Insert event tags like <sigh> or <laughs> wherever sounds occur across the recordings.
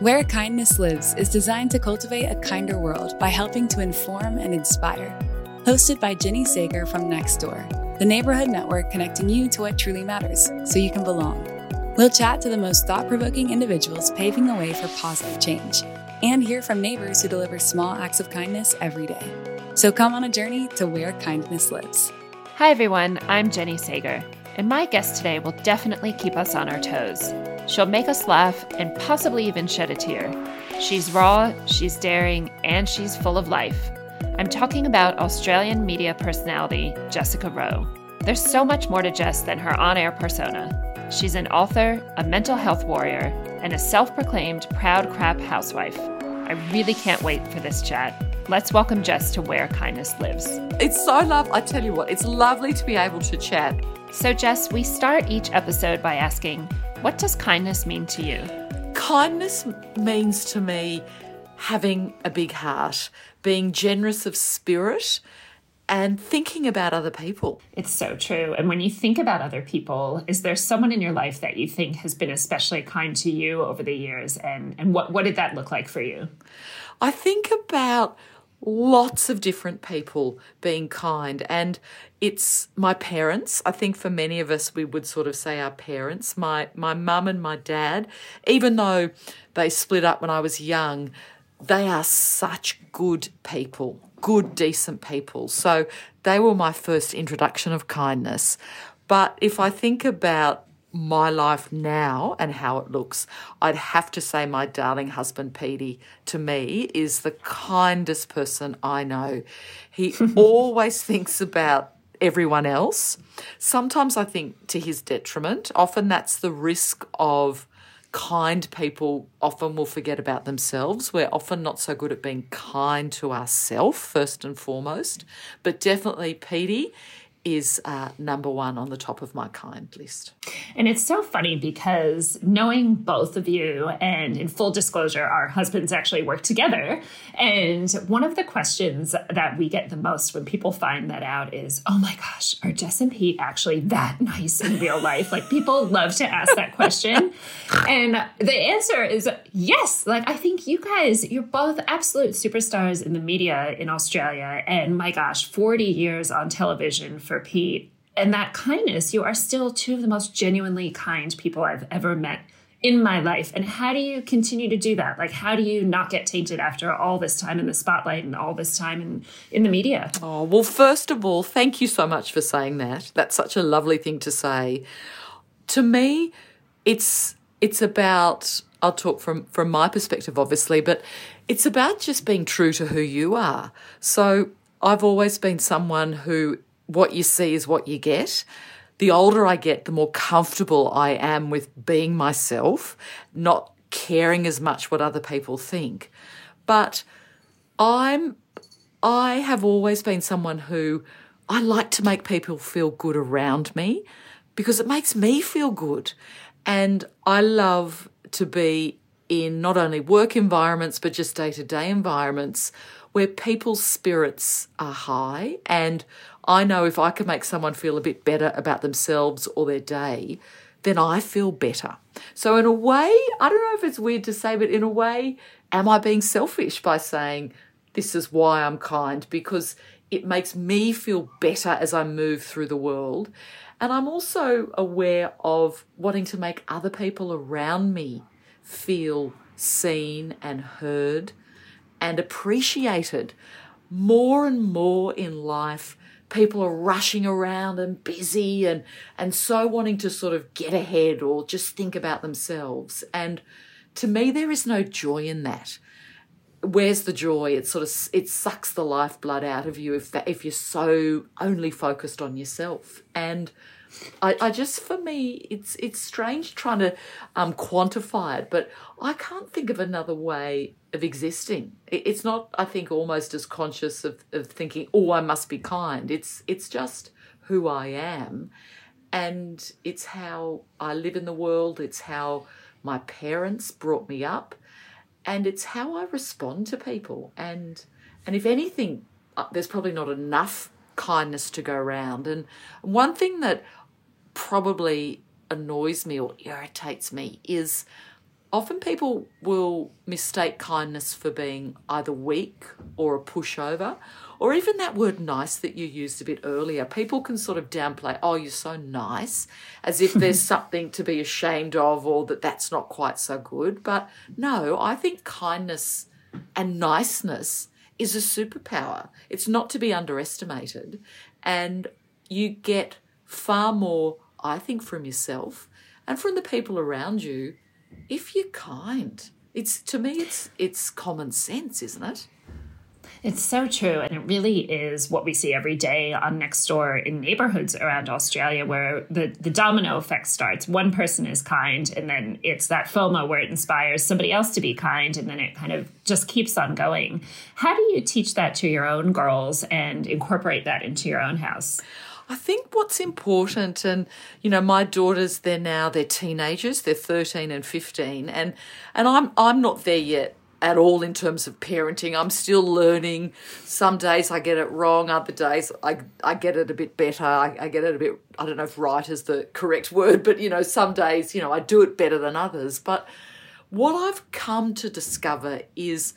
Where Kindness Lives is designed to cultivate a kinder world by helping to inform and inspire. Hosted by Jenny Sager from Nextdoor, the neighborhood network connecting you to what truly matters so you can belong. We'll chat to the most thought provoking individuals paving the way for positive change and hear from neighbors who deliver small acts of kindness every day. So come on a journey to where kindness lives. Hi, everyone. I'm Jenny Sager, and my guest today will definitely keep us on our toes. She'll make us laugh and possibly even shed a tear. She's raw, she's daring, and she's full of life. I'm talking about Australian media personality Jessica Rowe. There's so much more to Jess than her on air persona. She's an author, a mental health warrior, and a self proclaimed proud crap housewife. I really can't wait for this chat. Let's welcome Jess to Where Kindness Lives. It's so love. I tell you what, it's lovely to be able to chat. So, Jess, we start each episode by asking, what does kindness mean to you? Kindness means to me having a big heart, being generous of spirit, and thinking about other people. It's so true. And when you think about other people, is there someone in your life that you think has been especially kind to you over the years? And, and what, what did that look like for you? I think about lots of different people being kind and it's my parents i think for many of us we would sort of say our parents my my mum and my dad even though they split up when i was young they are such good people good, decent people. So they were my first introduction of kindness. But if I think about my life now and how it looks, I'd have to say my darling husband, Petey, to me is the kindest person I know. He <laughs> always thinks about everyone else. Sometimes I think to his detriment. Often that's the risk of kind people often will forget about themselves. We're often not so good at being kind to ourselves, first and foremost. But definitely, Petey, is uh, number one on the top of my kind list. And it's so funny because knowing both of you, and in full disclosure, our husbands actually work together. And one of the questions that we get the most when people find that out is, oh my gosh, are Jess and Pete actually that nice in real life? Like people love to ask that question. <laughs> and the answer is yes. Like I think you guys, you're both absolute superstars in the media in Australia. And my gosh, 40 years on television for Pete and that kindness, you are still two of the most genuinely kind people I've ever met in my life. And how do you continue to do that? Like, how do you not get tainted after all this time in the spotlight and all this time in, in the media? Oh, well, first of all, thank you so much for saying that. That's such a lovely thing to say. To me, it's it's about I'll talk from from my perspective obviously, but it's about just being true to who you are. So I've always been someone who what you see is what you get. The older I get, the more comfortable I am with being myself, not caring as much what other people think. But I'm I have always been someone who I like to make people feel good around me because it makes me feel good. And I love to be in not only work environments but just day-to-day environments where people's spirits are high and I know if I can make someone feel a bit better about themselves or their day, then I feel better. So, in a way, I don't know if it's weird to say, but in a way, am I being selfish by saying this is why I'm kind? Because it makes me feel better as I move through the world. And I'm also aware of wanting to make other people around me feel seen and heard and appreciated. More and more in life, people are rushing around and busy and and so wanting to sort of get ahead or just think about themselves. And to me there is no joy in that. Where's the joy? It sort of it sucks the lifeblood out of you if that, if you're so only focused on yourself. And I, I just for me it's it's strange trying to um, quantify it but i can't think of another way of existing. It's not, I think, almost as conscious of, of thinking, oh, I must be kind. It's it's just who I am. And it's how I live in the world. It's how my parents brought me up. And it's how I respond to people. And and if anything, uh, there's probably not enough kindness to go around. And one thing that probably annoys me or irritates me is often people will mistake kindness for being either weak or a pushover, or even that word nice that you used a bit earlier. People can sort of downplay, oh, you're so nice, as if there's <laughs> something to be ashamed of or that that's not quite so good. But no, I think kindness and niceness is a superpower. It's not to be underestimated. And you get far more, I think, from yourself and from the people around you if you're kind. It's to me it's it's common sense, isn't it? It's so true. And it really is what we see every day on Nextdoor in neighborhoods around Australia where the, the domino effect starts. One person is kind, and then it's that FOMO where it inspires somebody else to be kind, and then it kind of just keeps on going. How do you teach that to your own girls and incorporate that into your own house? I think what's important, and you know, my daughters, they're now they're teenagers, they're thirteen and fifteen, and and I'm I'm not there yet at all in terms of parenting. I'm still learning. Some days I get it wrong, other days I I get it a bit better. I, I get it a bit I don't know if right is the correct word, but you know, some days, you know, I do it better than others. But what I've come to discover is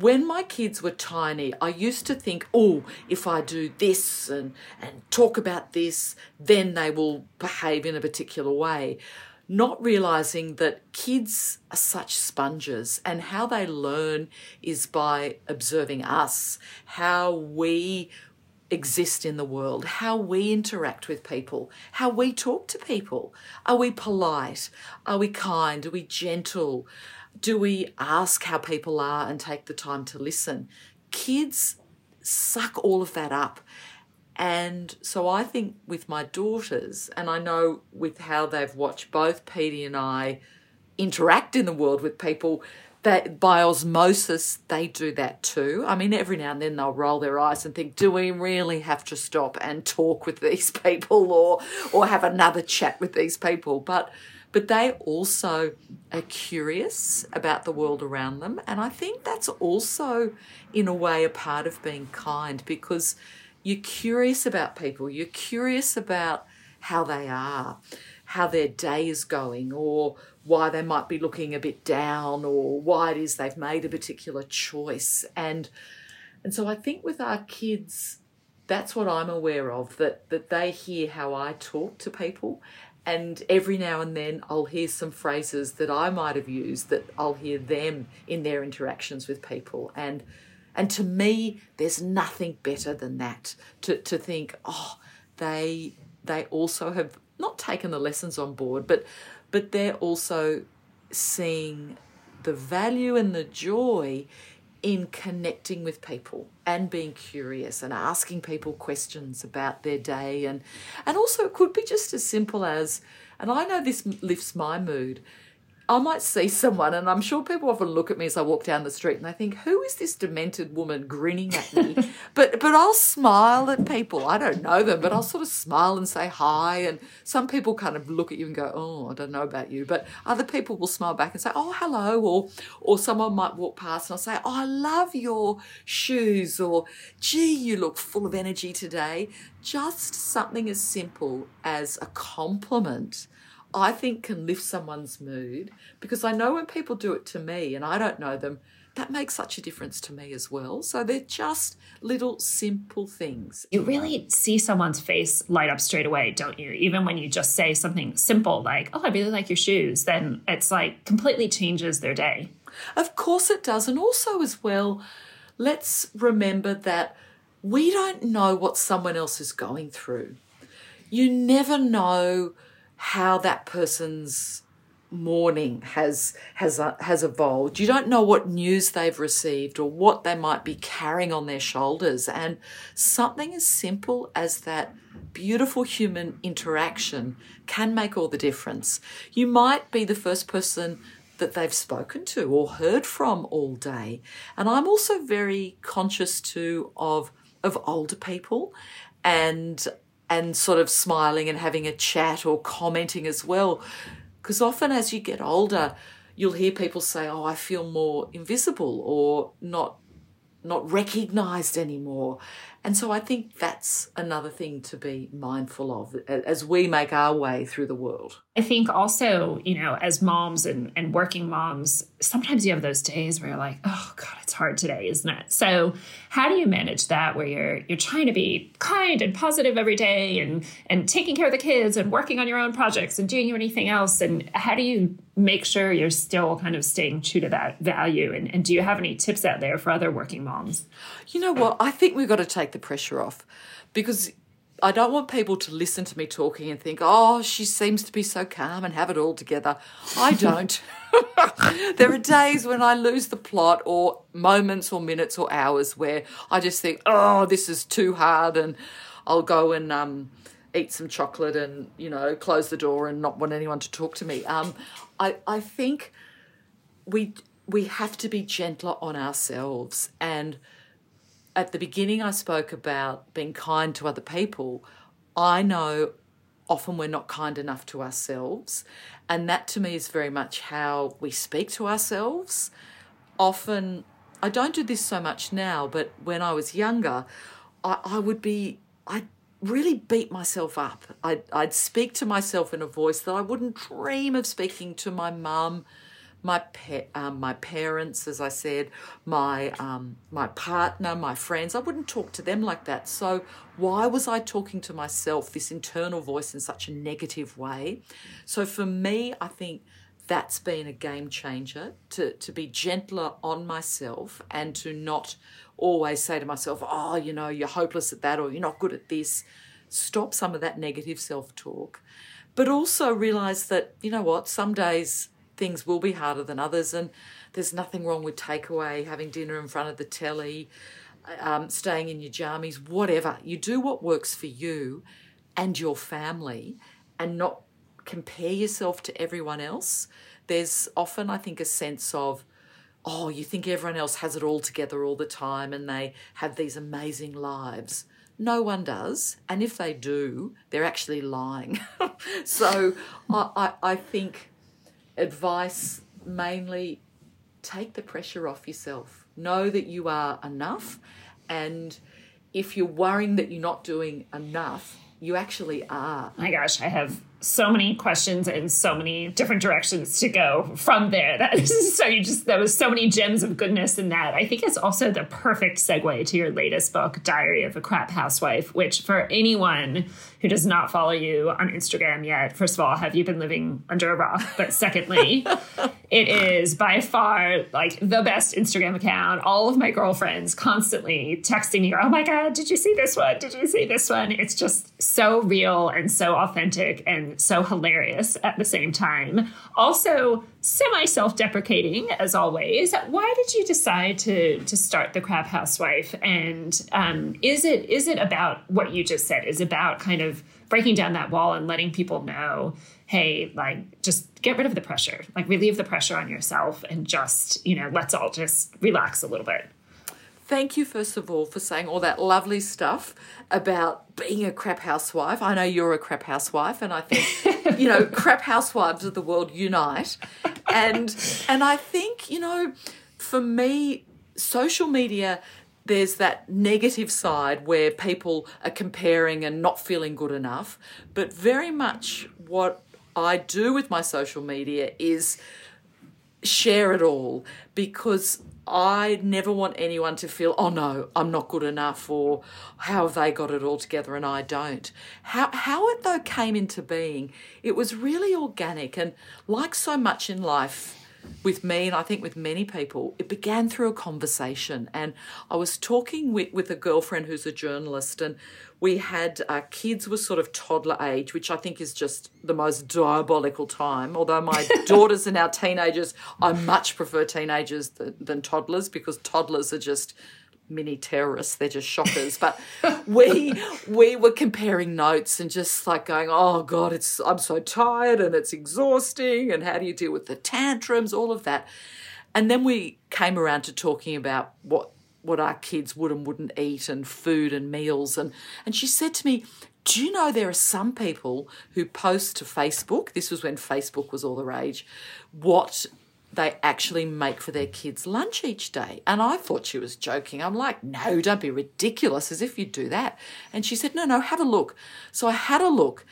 when my kids were tiny, I used to think, oh, if I do this and, and talk about this, then they will behave in a particular way. Not realizing that kids are such sponges and how they learn is by observing us, how we exist in the world, how we interact with people, how we talk to people. Are we polite? Are we kind? Are we gentle? Do we ask how people are and take the time to listen? Kids suck all of that up. And so I think with my daughters, and I know with how they've watched both Petey and I interact in the world with people, that by osmosis they do that too. I mean, every now and then they'll roll their eyes and think, "Do we really have to stop and talk with these <laughs> people, or or have another chat with these people?" But but they also are curious about the world around them. And I think that's also, in a way, a part of being kind because you're curious about people, you're curious about how they are, how their day is going, or why they might be looking a bit down, or why it is they've made a particular choice. And and so I think with our kids, that's what I'm aware of that that they hear how I talk to people and every now and then I'll hear some phrases that I might have used that I'll hear them in their interactions with people. And and to me there's nothing better than that. To to think oh they they also have not taken the lessons on board but but they're also seeing the value and the joy in connecting with people and being curious and asking people questions about their day. And and also it could be just as simple as and I know this lifts my mood I might see someone, and I'm sure people often look at me as I walk down the street and they think, "Who is this demented woman grinning at me?" <laughs> but but I'll smile at people. I don't know them, but I'll sort of smile and say hi. And some people kind of look at you and go, "Oh, I don't know about you," but other people will smile back and say, "Oh, hello," or or someone might walk past and I'll say, "Oh, I love your shoes," or "Gee, you look full of energy today." Just something as simple as a compliment I think can lift someone's mood because I know when people do it to me and I don't know them, that makes such a difference to me as well. So they're just little simple things. You really see someone's face light up straight away, don't you? Even when you just say something simple like, oh, I really like your shoes, then it's like completely changes their day. Of course it does. And also, as well, let's remember that we don't know what someone else is going through. You never know how that person's morning has has uh, has evolved. You don't know what news they've received or what they might be carrying on their shoulders and something as simple as that beautiful human interaction can make all the difference. You might be the first person that they've spoken to or heard from all day. And I'm also very conscious too of of older people and and sort of smiling and having a chat or commenting as well. Because often as you get older, you'll hear people say, Oh, I feel more invisible or not not recognized anymore. And so I think that's another thing to be mindful of as we make our way through the world. I think also, you know, as moms and, and working moms, sometimes you have those days where you're like, oh God, it's hard today, isn't it? So how do you manage that where you're you're trying to be kind and positive every day and and taking care of the kids and working on your own projects and doing anything else? And how do you make sure you're still kind of staying true to that value? And, and do you have any tips out there for other working moms? You know what? I think we've got to take the pressure off because I don't want people to listen to me talking and think, oh, she seems to be so calm and have it all together. I <laughs> don't. <laughs> there are days when I lose the plot, or moments, or minutes, or hours where I just think, oh, this is too hard, and I'll go and um, eat some chocolate and, you know, close the door and not want anyone to talk to me. Um, I, I think we, we have to be gentler on ourselves and at the beginning, I spoke about being kind to other people. I know often we're not kind enough to ourselves. And that to me is very much how we speak to ourselves. Often, I don't do this so much now, but when I was younger, I, I would be, I'd really beat myself up. I'd, I'd speak to myself in a voice that I wouldn't dream of speaking to my mum my pe- um, my parents, as I said, my um, my partner, my friends. I wouldn't talk to them like that. So why was I talking to myself, this internal voice, in such a negative way? So for me, I think that's been a game changer to to be gentler on myself and to not always say to myself, "Oh, you know, you're hopeless at that," or "You're not good at this." Stop some of that negative self talk, but also realize that you know what, some days things will be harder than others, and there's nothing wrong with takeaway, having dinner in front of the telly, um, staying in your jammies, whatever. You do what works for you and your family, and not compare yourself to everyone else. There's often, I think, a sense of, oh, you think everyone else has it all together all the time and they have these amazing lives. No one does. And if they do, they're actually lying. <laughs> so I, I, I, think advice mainly take the pressure off yourself. Know that you are enough. And if you're worrying that you're not doing enough, you actually are. My gosh, I have so many questions and so many different directions to go from there. That is <laughs> so you just there was so many gems of goodness in that. I think it's also the perfect segue to your latest book, Diary of a Crap Housewife, which for anyone who does not follow you on Instagram yet, first of all, have you been living under a rock? But secondly, <laughs> it is by far like the best Instagram account. All of my girlfriends constantly texting me, "Oh my god, did you see this one? Did you see this one?" It's just so real and so authentic and so hilarious at the same time. Also, semi self deprecating as always. Why did you decide to to start the Crap Housewife? And um, is it is it about what you just said? Is about kind of breaking down that wall and letting people know, hey, like just get rid of the pressure, like relieve the pressure on yourself, and just you know let's all just relax a little bit thank you, first of all, for saying all that lovely stuff about being a crap housewife. I know you're a crap housewife, and I think, <laughs> you know, crap housewives of the world unite. And and I think, you know, for me, social media there's that negative side where people are comparing and not feeling good enough. But very much what I do with my social media is share it all because I never want anyone to feel, oh no, I'm not good enough, or how have they got it all together and I don't. How, how it though came into being, it was really organic. And like so much in life, with me and I think with many people, it began through a conversation. And I was talking with, with a girlfriend who's a journalist, and we had uh, kids were sort of toddler age, which I think is just the most diabolical time. Although my <laughs> daughters are now teenagers, I much prefer teenagers than toddlers because toddlers are just mini terrorists they're just shockers. But we we were comparing notes and just like going oh god it's i'm so tired and it's exhausting and how do you deal with the tantrums? All of that. And then we came around to talking about what what our kids would and wouldn't eat and food and meals. And and she said to me do you know there are some people who post to Facebook this was when Facebook was all the rage what they actually make for their kids lunch each day. And I thought she was joking. I'm like, no, don't be ridiculous, as if you'd do that. And she said, no, no, have a look. So I had a look.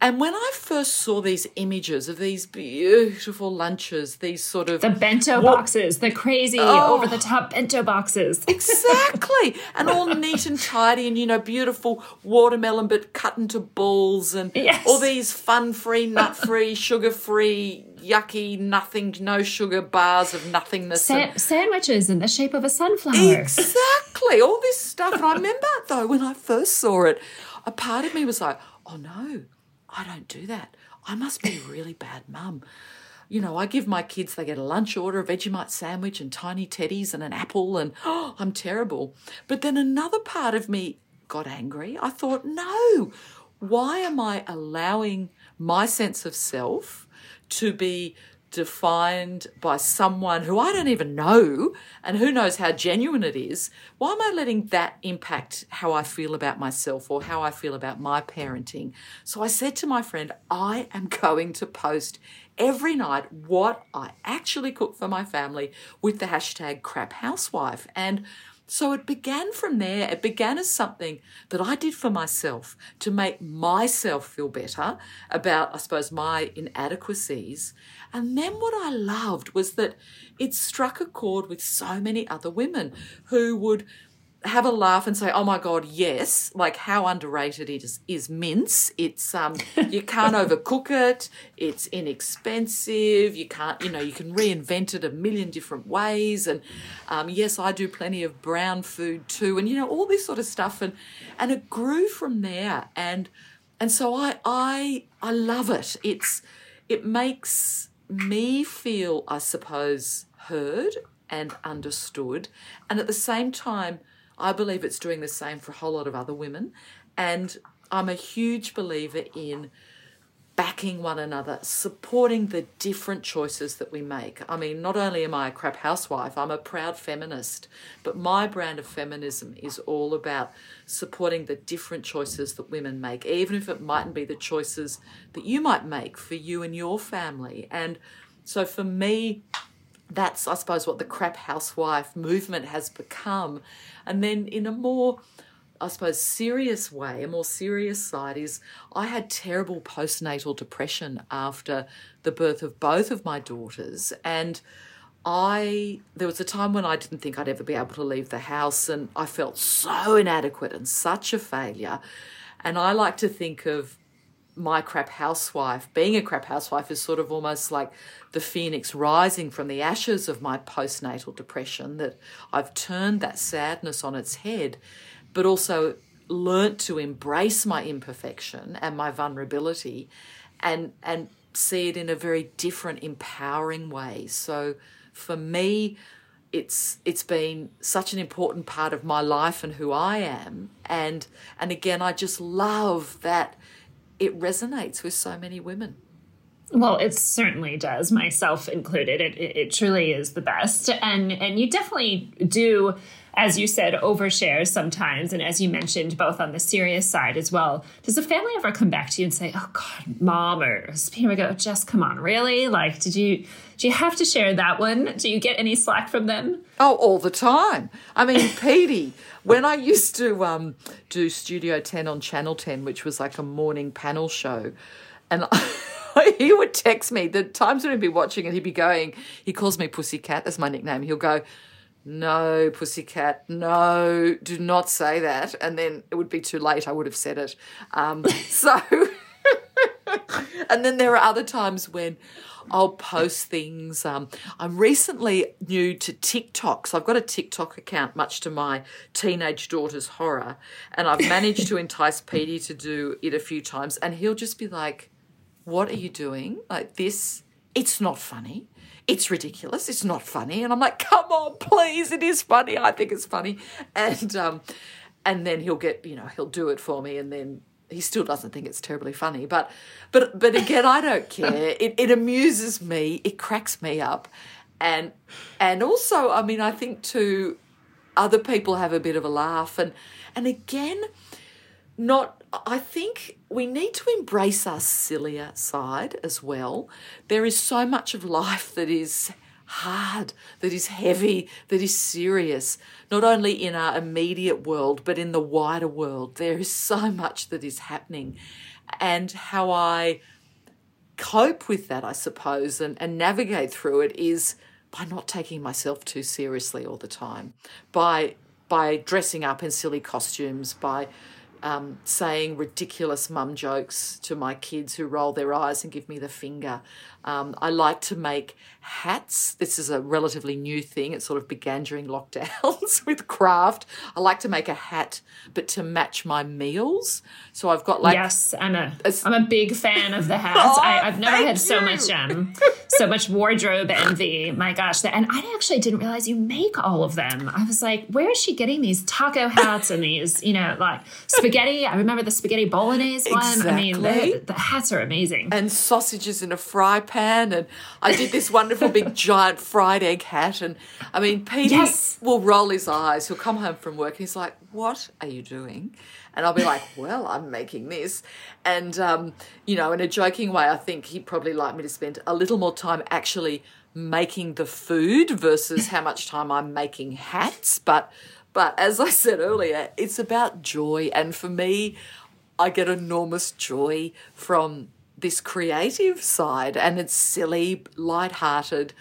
And when I first saw these images of these beautiful lunches, these sort of the bento what, boxes, the crazy oh, over the top bento boxes. <laughs> exactly. And all neat and tidy and, you know, beautiful watermelon but cut into balls and yes. all these fun free, nut free, sugar free, yucky, nothing, no sugar bars of nothingness. Sa- and, sandwiches in the shape of a sunflower. Exactly. all this stuff. And I remember, though, when I first saw it, a part of me was like, oh no I don't do that. I must be a really bad mum. You know, I give my kids, they get a lunch order, a Vegemite sandwich, and tiny teddies and an apple, and <gasps> oh, I'm terrible. But then another part of me got angry. I thought, no, why am I allowing my sense of self to be defined by someone who I don't even know and who knows how genuine it is, why am I letting that impact how I feel about myself or how I feel about my parenting? So I said to my friend, I am going to post every night what I actually cook for my family with the hashtag crap housewife. And so it began from there. It began as something that I did for myself to make myself feel better about, I suppose, my inadequacies. And then what I loved was that it struck a chord with so many other women who would have a laugh and say, "Oh my god, yes!" Like how underrated it is is mince. It's um <laughs> you can't overcook it. It's inexpensive. You can't you know you can reinvent it a million different ways. And um, yes, I do plenty of brown food too, and you know all this sort of stuff. And and it grew from there. And and so I I I love it. It's it makes me feel, I suppose, heard and understood, and at the same time I believe it's doing the same for a whole lot of other women. And I'm a huge believer in backing one another, supporting the different choices that we make. I mean, not only am I a crap housewife, I'm a proud feminist, but my brand of feminism is all about supporting the different choices that women make, even if it mightn't be the choices that you might make for you and your family. And so for me, that's, I suppose, what the crap housewife movement has become. And then, in a more, I suppose, serious way, a more serious side is I had terrible postnatal depression after the birth of both of my daughters. And I, there was a time when I didn't think I'd ever be able to leave the house, and I felt so inadequate and such a failure. And I like to think of my crap housewife, being a crap housewife is sort of almost like the phoenix rising from the ashes of my postnatal depression, that I've turned that sadness on its head, but also learnt to embrace my imperfection and my vulnerability and and see it in a very different empowering way. So for me it's it's been such an important part of my life and who I am. And and again I just love that it resonates with so many women. Well, it certainly does, myself included. It, it, it, truly is the best. And and you definitely do, as you said, overshares sometimes. And as you mentioned, both on the serious side as well. Does the family ever come back to you and say, Oh God, mom or here we go, just come on, really? Like, did you do you have to share that one? Do you get any slack from them? Oh, all the time. I mean, <laughs> Petey when I used to um, do Studio 10 on Channel 10, which was like a morning panel show, and I, <laughs> he would text me the times when he'd be watching and he'd be going, he calls me Pussycat, that's my nickname. He'll go, no, pussycat, no, do not say that. And then it would be too late. I would have said it. Um, <laughs> so, <laughs> and then there are other times when I'll post things. Um, I'm recently new to TikTok, so I've got a TikTok account, much to my teenage daughter's horror, and I've managed to entice Petey to do it a few times, and he'll just be like, "What are you doing? Like this? It's not funny." It's ridiculous. It's not funny, and I'm like, "Come on, please! It is funny. I think it's funny." And um, and then he'll get, you know, he'll do it for me, and then he still doesn't think it's terribly funny but but but again i don't care it, it amuses me it cracks me up and and also i mean i think too other people have a bit of a laugh and and again not i think we need to embrace our sillier side as well there is so much of life that is hard, that is heavy, that is serious, not only in our immediate world, but in the wider world. There is so much that is happening. And how I cope with that, I suppose, and, and navigate through it is by not taking myself too seriously all the time, by by dressing up in silly costumes, by um, saying ridiculous mum jokes to my kids who roll their eyes and give me the finger. Um, I like to make hats. This is a relatively new thing. It sort of began during lockdowns <laughs> with craft. I like to make a hat, but to match my meals. So I've got like yes, I'm a am a big fan of the hats. <laughs> oh, I, have never had you. so much um <laughs> so much wardrobe envy. My gosh, and I actually didn't realize you make all of them. I was like, where is she getting these taco hats and these you know like spaghetti? I remember the spaghetti bolognese one. exactly. I mean, the, the hats are amazing. And sausages in a fry pan, and I did this wonderful big giant fried egg hat. And I mean, Peter yes. will roll his eyes. He'll come home from work. He's like, "What are you doing?" And I'll be like, "Well, I'm making this." And um, you know, in a joking way, I think he'd probably like me to spend a little more time actually making the food versus how much time I'm making hats. But but as I said earlier, it's about joy, and for me. I get enormous joy from this creative side and it's silly, light-hearted,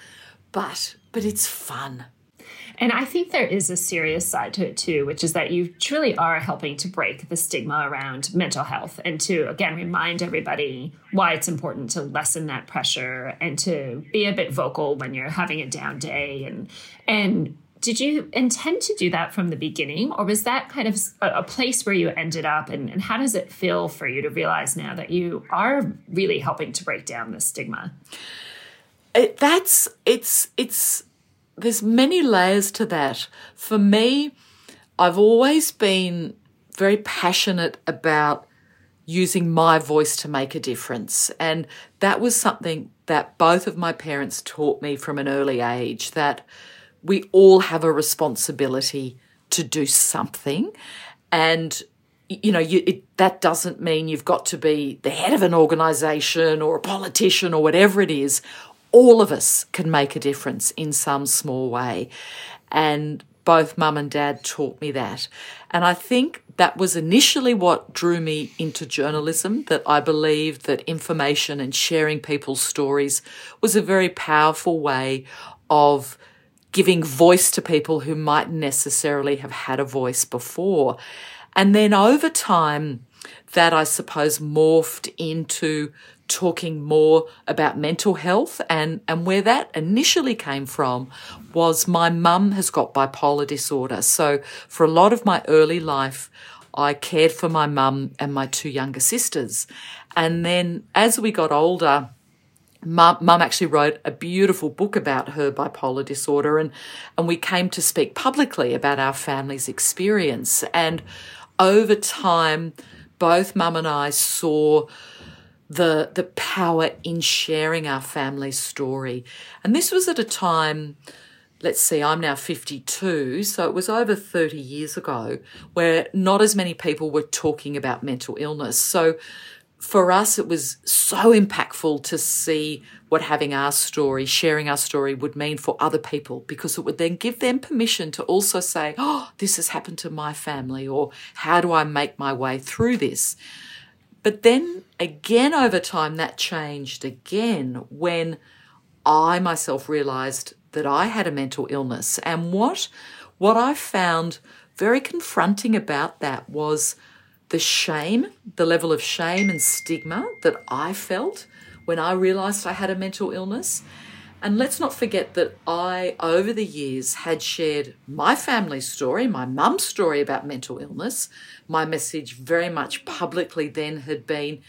but but it's fun. And I think there is a serious side to it too, which is that you truly are helping to break the stigma around mental health and to, again, remind everybody why it's important to lessen that pressure and to be a bit vocal when you're having a down day. And, and, did you intend to do that from the beginning? Or was that kind of a, place where you ended up? And, and, how does it feel for you to realize now that you are really helping to break down the stigma? It, that's it's it's there's many layers to that for me i've always been very passionate about using my voice to make a difference and that was something that both of my parents taught me from an early age that we all have a responsibility to do something. And, you know, you, it, that doesn't mean you've got to be the head of an organization or a politician or whatever it is. All of us can make a difference in some small way. And both mum and dad taught me that. And I think that was initially what drew me into journalism, that I believed that information and sharing people's stories was a very powerful way of giving voice to people who might necessarily have had a voice before. And then over time, that I suppose morphed into talking more about mental health and, and where that initially came from was my mum has got bipolar disorder. So for a lot of my early life, I cared for my mum and my two younger sisters. And then as we got older, Mum, actually wrote a beautiful book about her bipolar disorder, and, and we came to speak publicly about our family's experience. And over time, both Mum and I saw the the power in sharing our family story. And this was at a time, let's see, I'm now 52, so it was over 30 years ago, where not as many people were talking about mental illness. So for us, it was so impactful to see what having our story, sharing our story would mean for other people because it would then give them permission to also say, Oh, this has happened to my family, or how do I make my way through this? But then again, over time, that changed again when I myself realized that I had a mental illness. And what, what I found very confronting about that was the shame, the level of shame and stigma that I felt when I realized I had a mental illness. And let's not forget that I, over the years, had shared my family story, my mum's story about mental illness. My message very much publicly then had been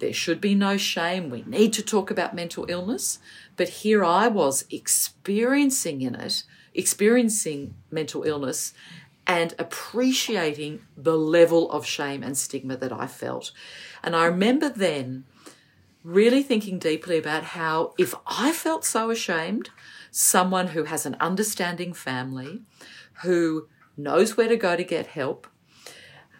there should be no shame. We need to talk about mental illness. But here I was experiencing in it, experiencing mental illness and appreciating the level of shame and stigma that I felt. And I remember then really thinking deeply about how, if I felt so ashamed, someone who has an understanding family, who knows where to go to get help,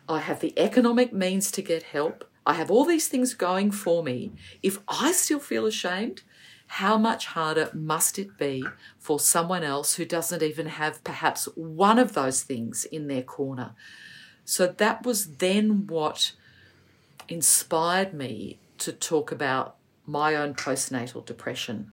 I have the economic means to get help, I have all these things going for me. If I still feel ashamed, how much harder must it be for someone else who doesn't even have perhaps one of those things in their corner? So that was then what inspired me to talk about my own postnatal depression.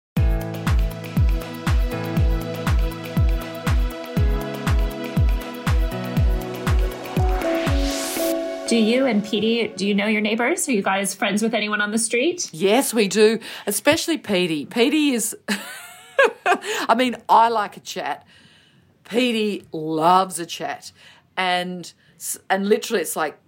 Do you and Petey, do you know your neighbors? Are you guys friends with anyone on the street? Yes, we do, especially Petey. Petey is, <laughs> I mean, I like a chat. Petey loves a chat. And, and literally, it's like,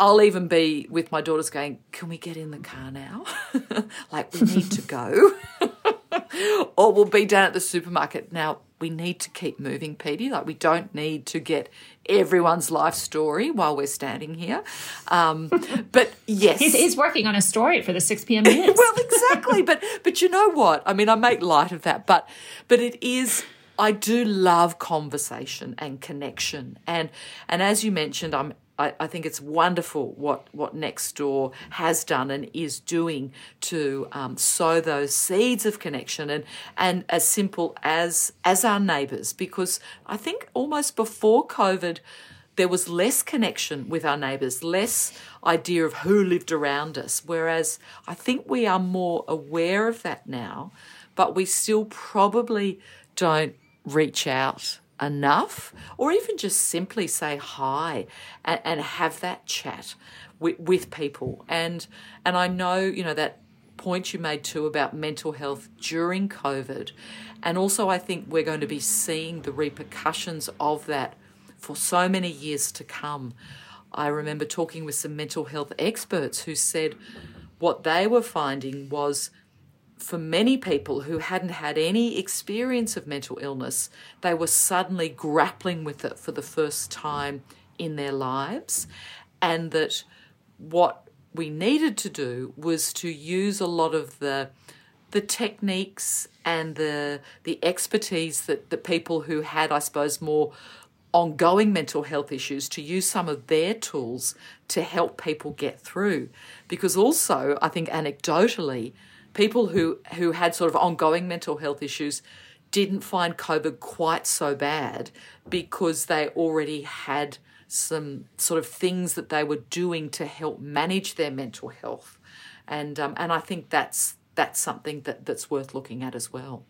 I'll even be with my daughters going, Can we get in the car now? <laughs> like, we need to go. <laughs> or we'll be down at the supermarket. Now, we need to keep moving, Petey. Like, we don't need to get everyone's life story while we're standing here. Um, <laughs> but yes, he's, he's, working on a story for the six p.m. minutes. well, exactly. but but you know what? I mean, I make light of that, but but it is. I do love conversation and connection, and and as you mentioned, I'm I, I, think it's wonderful what, what Nextdoor has done and is doing to um, sow those seeds of connection and, and as simple as as our neighbours. Because I think almost before COVID there was less connection with our neighbours, less idea of who lived around us, whereas I think we are more aware of that now, but we still probably don't reach out enough, or even just simply say hi and, and have that chat with, with people. And and I know you know that point you made too about mental health during COVID, and also I think we're going to be seeing the repercussions of that for so many years to come. I remember talking with some mental health experts who said what they were finding was for many people who hadn't had any experience of mental illness, they were suddenly grappling with it for the first time in their lives. And that what we needed to do was to use a lot of the the techniques and the the expertise that the people who had, I suppose, more ongoing mental health issues to use some of their tools to help people get through. Because also, I think anecdotally, people who, who had sort of ongoing mental health issues didn't find COVID quite so bad because they already had some sort of things that they were doing to help manage their mental health. And, um, and I think that's, that's something that, that's worth looking at as well.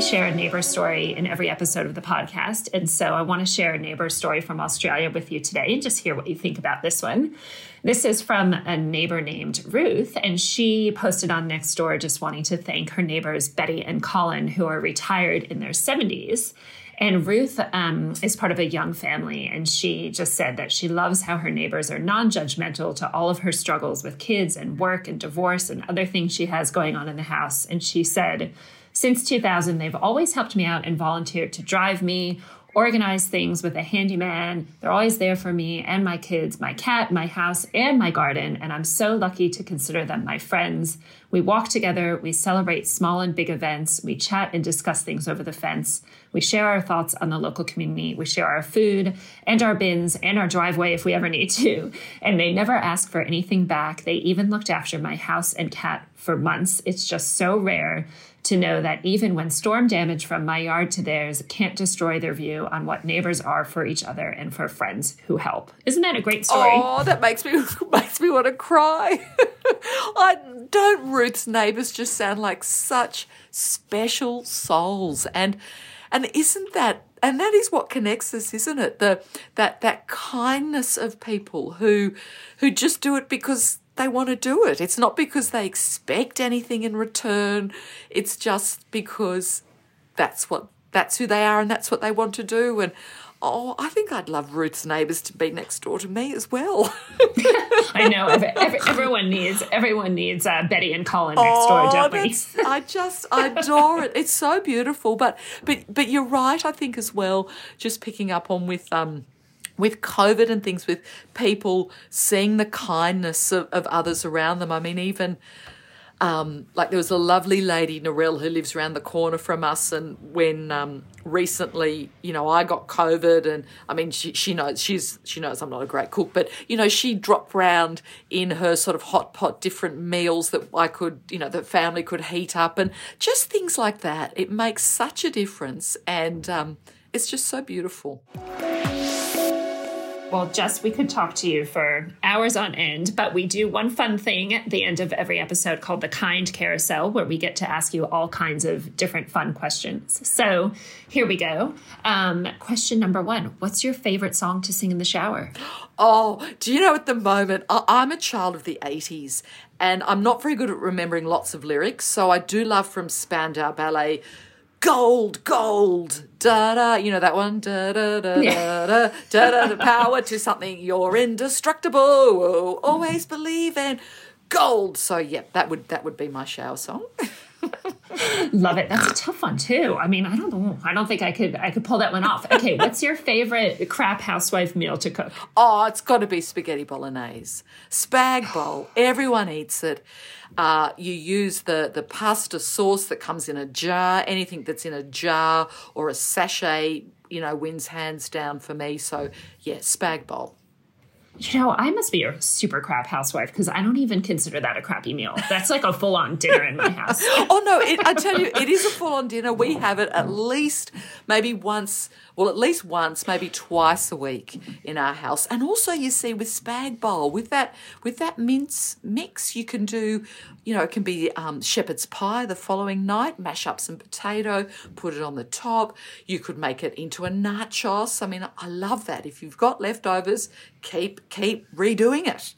Share a neighbor story in every episode of the podcast. And so I want to share a neighbor story from Australia with you today and just hear what you think about this one. This is from a neighbor named Ruth, and she posted on Nextdoor just wanting to thank her neighbors Betty and Colin, who are retired in their 70s. And Ruth um, is part of a young family, and she just said that she loves how her neighbors are non judgmental to all of her struggles with kids and work and divorce and other things she has going on in the house. And she said, since 2000, they've always helped me out and volunteered to drive me organize things with a handyman. They're always there for me and my kids, my cat, my house, and my garden. And I'm so lucky to consider them my friends. We walk together, we celebrate small and big events, we chat and discuss things over the fence. We share our thoughts on the local community, we share our food and our bins and our driveway if we ever need to. <laughs> And they never ask for anything back. They even looked after my house and cat for months. It's just so rare to know that even when storm damage from my yard to theirs can't destroy their view on what neighbors are for each other and for friends who help. Isn't that a great story? Oh, that makes me <laughs> makes me want to cry. <laughs> I don't Ruth's neighbors just sound like such special souls and and isn't that and that is what connects us isn't it the that that kindness of people who who just do it because they want to do it. It's not because they expect anything in return. It's just because that's what that's who they are and that's what they want to do. And oh, I think I'd love Ruth's neighbours to be next door to me as well. <laughs> I know every, every, everyone needs everyone needs uh, Betty and Colin next oh, door, don't we? <laughs> I just I adore it. It's so beautiful. But but but you're right. I think as well. Just picking up on with um with COVID and things, with people seeing the kindness of, of others around them. I mean, even Um, like there was a lovely lady, Narelle, who lives around the corner from us, and when um, recently, you know, I got COVID, and I mean, she, she knows she's she knows I'm not a great cook, but you know, she dropped round in her sort of hot pot different meals that I could, you know, the family could heat up, and just things like that. It makes such a difference, and um, it's just so beautiful. Well, Jess, we could talk to you for hours on end, but we do one fun thing at the end of every episode called the Kind Carousel, where we get to ask you all kinds of different fun questions. So here we go. Um, question number one What's your favorite song to sing in the shower? Oh, do you know at the moment, I'm a child of the 80s and I'm not very good at remembering lots of lyrics. So I do love from Spandau Ballet gold, gold, da da. You know that one, da da da da da da da. Power to something. You're indestructible. Always believe in gold. So yeah, that would that would be my shower song. <laughs> Love it. That's a tough one too. I mean, I don't know. I don't think I could I could pull that one off. Okay, what's your favorite crap housewife meal to cook? Oh, it's got to be spaghetti bolognese. Spag bowl. Everyone eats it. Uh, you use the the pasta sauce that comes in a jar. Anything that's in a jar or a sachet, you know, wins hands down for me. So yeah, spag bowl you know, I must be a super crap housewife because I don't even consider that a crappy meal. That's like a full on dinner in my house. <laughs> oh, no, it, I tell you, it is a full on dinner. We have it at least maybe once well, at least once, maybe twice a week in our house. And also, you see, with spag bowl, with that with that mince mix, you can do, you know, it can be um, shepherd's pie the following night. Mash up some potato, put it on the top. You could make it into a nachos. I mean, I love that. If you've got leftovers, keep keep redoing it.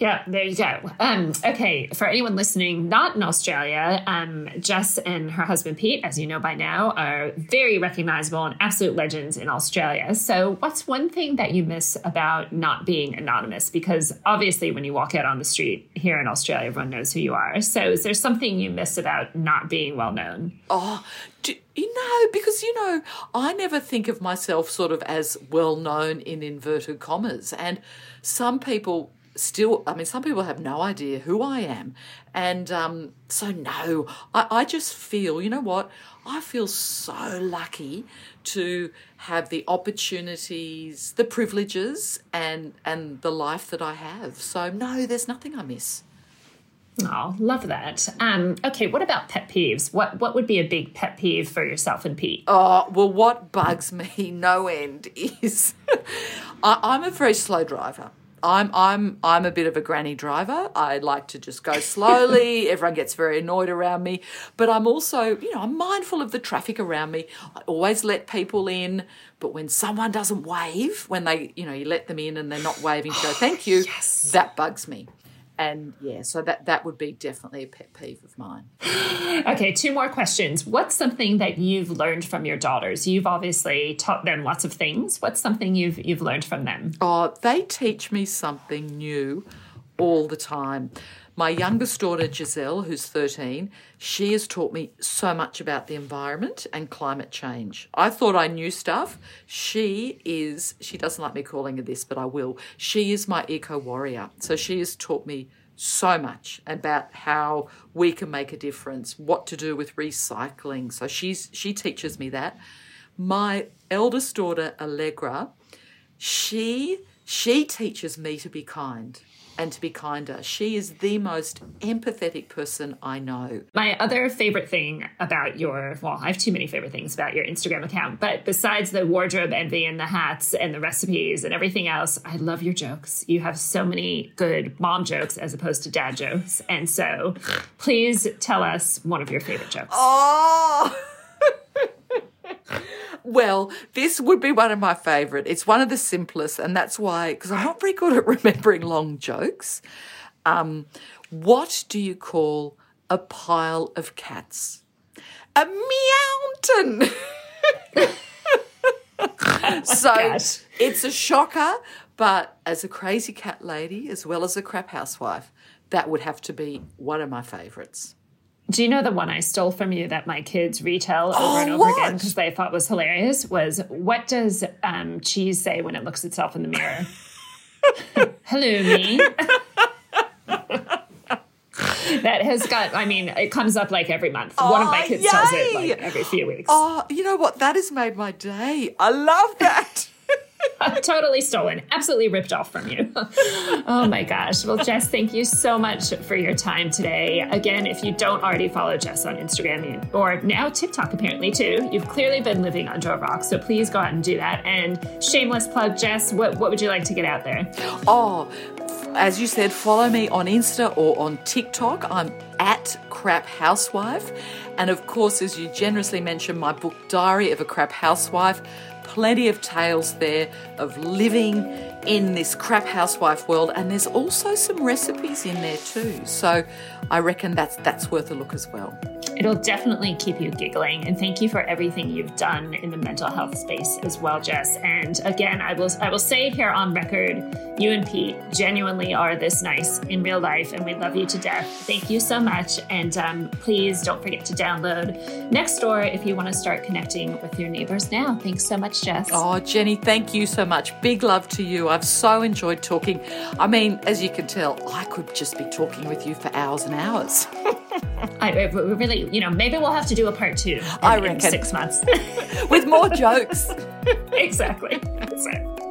Yeah, there you go. Um, okay, for anyone listening not in Australia, um, Jess and her husband Pete, as you know by now, are very recognizable and absolute legends in Australia. So, what's one thing that you miss about not being anonymous? Because obviously, when you walk out on the street here in Australia, everyone knows who you are. So, is there something you miss about not being well known? Oh, do, you know, because you know, I never think of myself sort of as well known in inverted commas, and some people still, I mean, some people have no idea who I am. And um, so, no, I, I just feel, you know what? I feel so lucky to have the opportunities, the privileges, and, and the life that I have. So, no, there's nothing I miss. Oh, love that. Um, okay, what about pet peeves? What what would be a big pet peeve for yourself and Pete? Oh, well, what bugs <laughs> me no end is <laughs> I, I'm a very slow driver. I'm I'm I'm a bit of a granny driver. I like to just go slowly. <laughs> Everyone gets very annoyed around me, but I'm also, you know, I'm mindful of the traffic around me. I always let people in, but when someone doesn't wave, when they, you know, you let them in and they're not waving to go oh, thank you, yes. that bugs me and yeah, so that that would be definitely a pet peeve of mine. <gasps> okay, two more questions. What's something that you've learned from your daughters? You've obviously taught them lots of things. What's something you've you've learned from them? Oh, they teach me something new all the time. My youngest daughter, Giselle, who's 13, she has taught me so much about the environment and climate change. I thought I knew stuff. She is, she doesn't like me calling her this, but I will. She is my eco warrior. So she has taught me so much about how we can make a difference, what to do with recycling. So she's she teaches me that. My eldest daughter Allegra, she she teaches me to be kind and to be kinder. She is the most empathetic person I know. My other favorite thing about your, well, I have too many favorite things about your Instagram account, but besides the wardrobe envy and the hats and the recipes and everything else, I love your jokes. You have so many good mom jokes as opposed to dad jokes. And so please tell us one of your favorite jokes. Oh! <laughs> Well, this would be one of my favourite. It's one of the simplest, and that's why, because I'm not very good at <laughs> remembering long jokes. Um, what do you call a pile of cats? A mountain. oh <laughs> so gosh. it's a shocker, but as a crazy cat lady, as well as a crap housewife, that would have to be one of my favourites. Do you know the one I stole from you that my kids retell over oh, and over what? again because they thought was hilarious? Was what does um, cheese say when it looks itself in the mirror? <laughs> Hello, me. <laughs> that has got, I mean, it comes up like every month. Oh, One of my kids yay. tells it like every few weeks. Oh, you know what? That has made my day. I love that. <laughs> totally stolen, absolutely ripped off from you. <laughs> oh my gosh. Well, Jess, thank you so much for your time today. Again, if you don't already follow Jess on Instagram or now TikTok, apparently too, you've clearly been living under a rock. So please go out and do that. And shameless plug, Jess, what, what would you like to get out there? Oh, as you said, follow me on Insta or on TikTok. I'm at Crap Housewife. And of course, as you generously mentioned, my book, Diary of a Crap Housewife plenty of tales there of living in this crap housewife world, and there's also some recipes in there too. So I reckon that's that's worth a look as well. It'll definitely keep you giggling. And thank you for everything you've done in the mental health space as well, Jess. And again, I will I will say here on record, you and Pete genuinely are this nice in real life, and we love you to death. Thank you so much. And um, please don't forget to download Nextdoor if you want to start connecting with your neighbors now. Thanks so much, Jess. Oh, Jenny, thank you so much. Big love to you. I've so enjoyed talking. I mean, as you can tell, I could just be talking with you for hours and hours. <laughs> I really, you know, maybe we'll have to do a part two. In, I reckon six months <laughs> with more jokes. <laughs> exactly. That's.